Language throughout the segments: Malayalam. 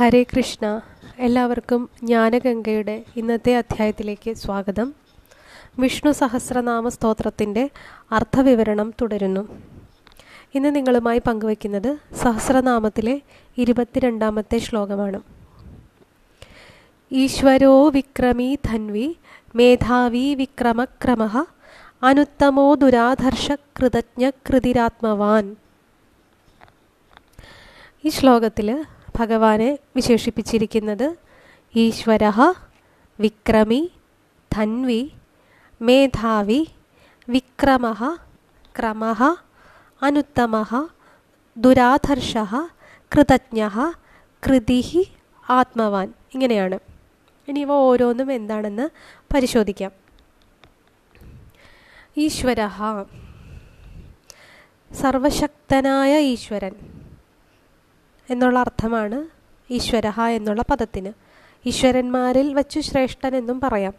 ഹരേ കൃഷ്ണ. എല്ലാവർക്കും ജ്ഞാനഗംഗയുടെ ഇന്നത്തെ അധ്യായത്തിലേക്ക് സ്വാഗതം. വിഷ്ണു സഹസ്രനാമ സ്തോത്രത്തിന്റെ അർത്ഥവിവരണം തുടരുന്നു. ഇന്ന് നിങ്ങളുമായി പങ്കുവയ്ക്കുന്നത് സഹസ്രനാമത്തിലെ ഇരുപത്തിരണ്ടാമത്തെ ശ്ലോകമാണ്. ഈശ്വരോ വിക്രമി ധന്വി മേധാവി വിക്രമക്രമ അനുത്തമോ ദുരാധർഷ കൃതജ്ഞ കൃതിരാത്മവാൻ ഈ ശ്ലോകത്തിൽ ഭഗവാനെ വിശേഷിപ്പിച്ചിരിക്കുന്നത് ഈശ്വര വിക്രമി ധന്വി മേധാവി വിക്രമ ക്രമ അനുത്തമ ദുരാധർഷ കൃതജ്ഞ കൃതി ആത്മവാൻ. ഇങ്ങനെയാണ്. ഇനി ഇവ ഓരോന്നും എന്താണെന്ന് പരിശോധിക്കാം. ഈശ്വര സർവശക്തനായ ഈശ്വരൻ. എന്നുള്ള അർത്ഥമാണ് ഈശ്വരഹ എന്നുള്ള പദത്തിന്. ഈശ്വരന്മാരിൽ വച്ച് ശ്രേഷ്ഠൻ എന്നും പറയാം.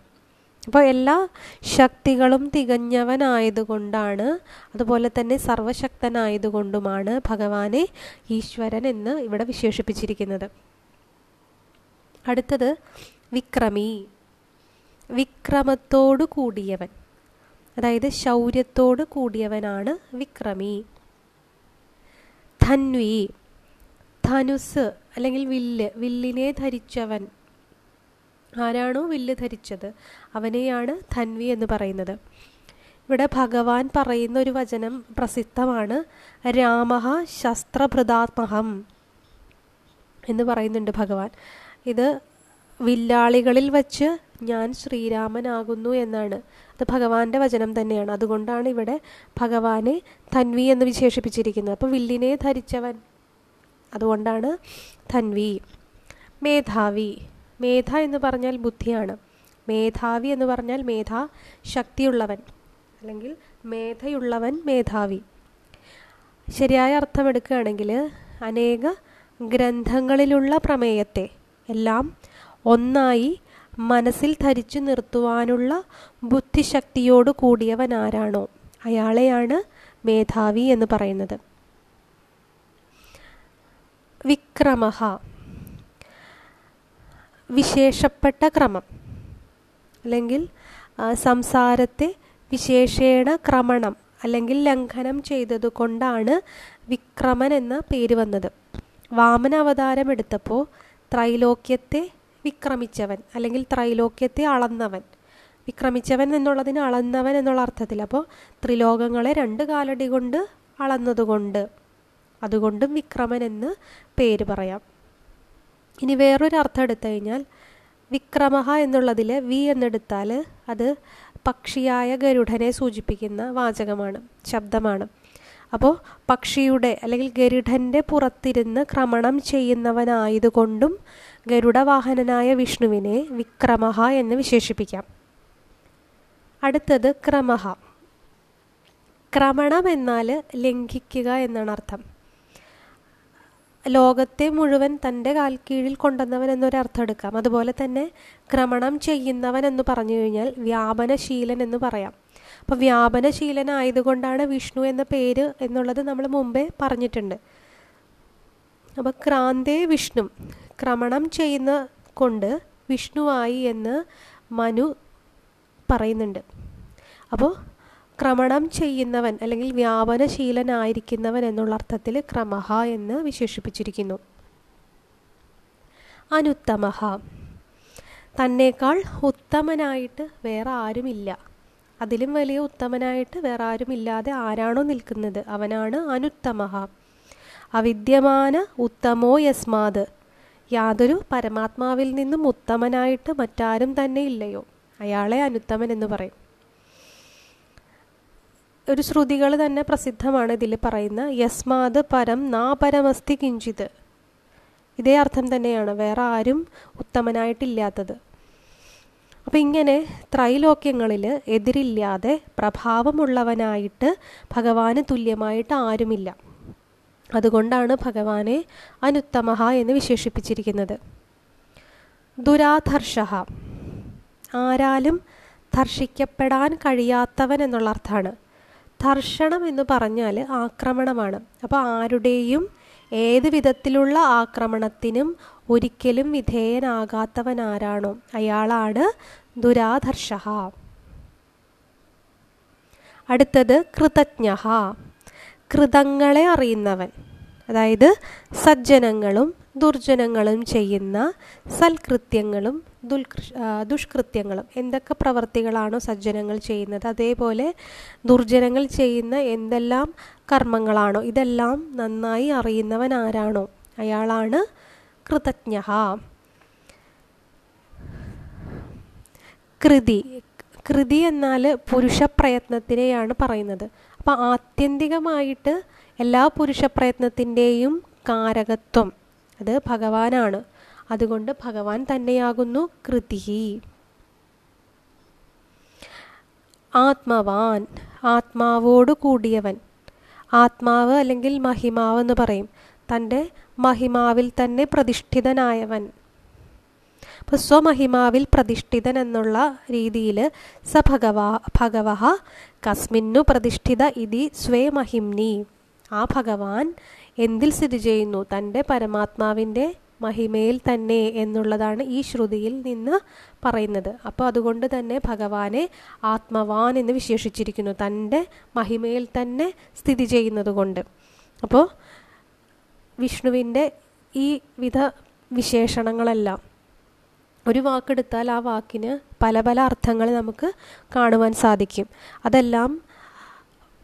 അപ്പോൾ എല്ലാ ശക്തികളും തികഞ്ഞവനായതുകൊണ്ടാണ് അതുപോലെ തന്നെ സർവശക്തനായതുകൊണ്ടുമാണ് ഭഗവാനെ ഈശ്വരൻ എന്ന് ഇവിടെ വിശേഷിപ്പിച്ചിരിക്കുന്നത്. അടുത്തത് വിക്രമി. വിക്രമത്തോടു കൂടിയവൻ. അതായത് ശൗര്യത്തോട് കൂടിയവനാണ് വിക്രമി. ധന്വി. ധനുസ് അല്ലെങ്കിൽ വില്ല് വില്ലിനെ ധരിച്ചവൻ. ആരാണോ വില്ല് ധരിച്ചത് അവനെയാണ് ധന്വി എന്ന് പറയുന്നത്. ഇവിടെ ഭഗവാൻ പറയുന്ന ഒരു വചനം പ്രസിദ്ധമാണ് രാമ ശസ്ത്രഭൃതാത്മഹം എന്ന് പറയുന്നുണ്ട് ഭഗവാൻ. ഇത് വില്ലാളികളിൽ വച്ച് ഞാൻ ശ്രീരാമനാകുന്നു എന്നാണ്. അത് ഭഗവാന്റെ വചനം തന്നെയാണ്. അതുകൊണ്ടാണ് ഇവിടെ ഭഗവാനെ ധന്വി എന്ന് വിശേഷിപ്പിച്ചിരിക്കുന്നത്. അപ്പോൾ വില്ലിനെ ധരിച്ചവൻ അതുകൊണ്ടാണ് തൻവി മേധാവി. മേധ എന്ന് പറഞ്ഞാൽ ബുദ്ധിയാണ്. മേധാവി എന്ന് പറഞ്ഞാൽ മേധ ശക്തിയുള്ളവൻ. അല്ലെങ്കിൽ മേധയുള്ളവൻ മേധാവി. ശരിയായ അർത്ഥം എടുക്കുകയാണെങ്കിൽ അനേക ഗ്രന്ഥങ്ങളിലുള്ള പ്രമേയത്തെ എല്ലാം ഒന്നായി മനസ്സിൽ ധരിച്ചു നിർത്തുവാനുള്ള ബുദ്ധിശക്തിയോട് കൂടിയവൻ ആരാണോ അയാളെയാണ് മേധാവി എന്ന് പറയുന്നത്. വിക്രമ വിശേഷപ്പെട്ട ക്രമം. അല്ലെങ്കിൽ സംസാരത്തെ വിശേഷേണ ക്രമണം അല്ലെങ്കിൽ ലംഘനം ചെയ്തതുകൊണ്ടാണ് വിക്രമൻ എന്ന പേര് വന്നത്. വാമന അവതാരം എടുത്തപ്പോൾ ത്രൈലോക്യത്തെ വിക്രമിച്ചവൻ അല്ലെങ്കിൽ ത്രൈലോക്യത്തെ അളന്നവൻ. വിക്രമിച്ചവൻ എന്നുള്ളതിന് അളന്നവൻ എന്നുള്ള അർത്ഥത്തിൽ അപ്പോൾ ത്രിലോകങ്ങളെ രണ്ട് കാലടി കൊണ്ട് അളന്നതുകൊണ്ട്. അതുകൊണ്ടും വിക്രമൻ എന്ന് പേര് പറയാം. ഇനി വേറൊരു അർത്ഥം എടുത്തു കഴിഞ്ഞാൽ വിക്രമഹ എന്നുള്ളതിൽ വി എന്നെടുത്താൽ അത് പക്ഷിയായ ഗരുഡനെ സൂചിപ്പിക്കുന്ന വാചകമാണ് ശബ്ദമാണ്. അപ്പോൾ പക്ഷിയുടെ അല്ലെങ്കിൽ ഗരുഡന്റെ പുറത്തിരുന്ന് ക്രമണം ചെയ്യുന്നവനായതുകൊണ്ടും ഗരുഡവാഹനനായ വിഷ്ണുവിനെ വിക്രമഹ എന്ന് വിശേഷിപ്പിക്കാം. അടുത്തത് ക്രമഹ. ക്രമണം എന്നാൽ ലംഘിക്കുക എന്നാണ് അർത്ഥം. ലോകത്തെ മുഴുവൻ തന്റെ കാൽ കീഴിൽ കൊണ്ടുവന്നവൻ എന്നൊരു അർത്ഥം എടുക്കാം. അതുപോലെ തന്നെ ക്രമണം ചെയ്യുന്നവൻ എന്ന് പറഞ്ഞു കഴിഞ്ഞാൽ വ്യാപനശീലൻ എന്ന് പറയാം. അപ്പോൾ വ്യാപനശീലനായതുകൊണ്ടാണ് വിഷ്ണു എന്ന പേര് എന്നുള്ളത് നമ്മൾ മുമ്പേ പറഞ്ഞിട്ടുണ്ട്. അപ്പോൾ ക്രാന്തേ വിഷ്ണു ക്രമണം ചെയ്യുന്ന കൊണ്ട് വിഷ്ണുവായി എന്ന് മനു പറയുന്നുണ്ട്. അപ്പോൾ ക്രമണം ചെയ്യുന്നവൻ അല്ലെങ്കിൽ വ്യാപനശീലനായിരിക്കുന്നവൻ എന്നുള്ള അർത്ഥത്തിൽ ക്രമഹ എന്ന് വിശേഷിപ്പിച്ചിരിക്കുന്നു. അനുത്തമഹ. തന്നേക്കാൾ ഉത്തമനായിട്ട് വേറെ ആരുമില്ല. അതിലും വലിയ ഉത്തമനായിട്ട് വേറെ ആരുമില്ലാതെ ആരാണോ നിൽക്കുന്നത്? അവനാണ് അനുത്തമഹ. അവിദ്യമാന ഉത്തമോ യസ്മാത്. യാതൊരു പരമാത്മാവിൽ നിന്നും ഉത്തമനായിട്ട് മറ്റാരും തന്നെ ഇല്ലയോ? അയാളെ അനുത്തമൻ എന്ന് പറയും. ഒരു ശ്രുതികൾ തന്നെ പ്രസിദ്ധമാണ് ഇതിൽ പറയുന്ന യസ്മാത് പരം നാ പരമസ്തി കിഞ്ചിത്. ഇതേ അർത്ഥം തന്നെയാണ് വേറെ ആരും ഉത്തമനായിട്ടില്ലാത്തത്. അപ്പം ഇങ്ങനെ ത്രൈലോക്യങ്ങളിൽ എതിരില്ലാതെ പ്രഭാവമുള്ളവനായിട്ട് ഭഗവാന് തുല്യമായിട്ട് ആരുമില്ല. അതുകൊണ്ടാണ് ഭഗവാനെ അനുത്തമഹ എന്ന് വിശേഷിപ്പിച്ചിരിക്കുന്നത്. ദുരാധർഷ ആരാലും ധർഷിക്കപ്പെടാൻ കഴിയാത്തവൻ എന്നുള്ള അർത്ഥമാണ് ധർഷണം എന്ന് പറഞ്ഞാൽ ആക്രമണമാണ്. അപ്പോൾ ആരുടെയും ഏത് വിധത്തിലുള്ള ആക്രമണത്തിനും ഒരിക്കലും വിധേയനാകാത്തവനാരാണോ? അയാളാണ് ദുരാധർഷ അടുത്തത് കൃതജ്ഞ കൃതങ്ങളെ അറിയുന്നവൻ. അതായത് സജ്ജനങ്ങളും ദുർജനങ്ങളും ചെയ്യുന്ന സൽകൃത്യങ്ങളും ദുഷ്കൃത്യങ്ങളും. എന്തൊക്കെ പ്രവർത്തികളാണോ സജ്ജനങ്ങൾ ചെയ്യുന്നത്? അതേപോലെ ദുർജനങ്ങൾ ചെയ്യുന്ന എന്തെല്ലാം കർമ്മങ്ങളാണോ? ഇതെല്ലാം നന്നായി അറിയുന്നവൻ ആരാണോ? അയാളാണ് കൃതജ്ഞ. കൃതി. കൃതി എന്നാൽ പുരുഷ പ്രയത്നത്തിനെയാണ് പറയുന്നത്. അപ്പം ആത്യന്തികമായിട്ട് എല്ലാ പുരുഷ പ്രയത്നത്തിന്റെയും കാരകത്വം അത് ഭഗവാനാണ്. അതുകൊണ്ട് ഭഗവാൻ തന്നെയാകുന്നു കൃതി ആത്മവാൻ ആത്മാവോട് കൂടിയവൻ. ആത്മാവ് അല്ലെങ്കിൽ മഹിമാവ് എന്ന് പറയും. തന്റെ മഹിമാവിൽ തന്നെ പ്രതിഷ്ഠിതനായവൻ. അപ്പോൾ സ്വമഹിമാവിൽ പ്രതിഷ്ഠിതൻ എന്നുള്ള രീതിയിൽ സ ഭഗവാ ഭഗവ കസ്മിന്നു പ്രതിഷ്ഠിത ഇതി സ്വേ മഹിംനി. ആ ഭഗവാൻ എന്തിൽ സ്ഥിതി ചെയ്യുന്നു? തന്റെ പരമാത്മാവിന്റെ മഹിമയിൽ തന്നെ എന്നുള്ളതാണ് ഈ ശ്രുതിയിൽ നിന്ന് പറയുന്നത്. അപ്പോൾ അതുകൊണ്ട് തന്നെ ഭഗവാനെ ആത്മവാൻ എന്ന് വിശേഷിച്ചിരിക്കുന്നു. തന്റെ മഹിമയിൽ തന്നെ സ്ഥിതി ചെയ്യുന്നത് കൊണ്ട്. അപ്പോൾ വിഷ്ണുവിന്റെ ഈ വിധ വിശേഷണങ്ങളെല്ലാം ഒരു വാക്കെടുത്താൽ ആ വാക്കിന് പല പല അർത്ഥങ്ങൾ നമുക്ക് കാണുവാൻ സാധിക്കും. അതെല്ലാം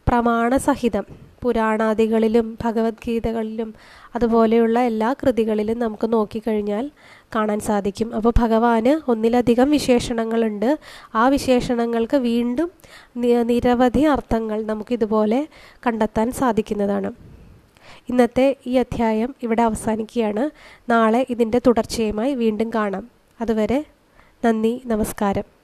പ്രമാണസഹിതം. പുരാണാദികളിലും ഭഗവത്ഗീതകളിലും അതുപോലെയുള്ള എല്ലാ കൃതികളിലും നമുക്ക് നോക്കിക്കഴിഞ്ഞാൽ കാണാൻ സാധിക്കും. അപ്പോൾ ഭഗവാന് ഒന്നിലധികം വിശേഷണങ്ങളുണ്ട്. ആ വിശേഷണങ്ങൾക്ക് വീണ്ടും നിരവധി അർത്ഥങ്ങൾ നമുക്കിതുപോലെ കണ്ടെത്താൻ സാധിക്കുന്നതാണ്. ഇന്നത്തെ ഈ അധ്യായം ഇവിടെ അവസാനിക്കുകയാണ്. നാളെ ഇതിന്റെ തുടർച്ചയുമായി വീണ്ടും കാണാം. അതുവരെ നന്ദി നമസ്കാരം.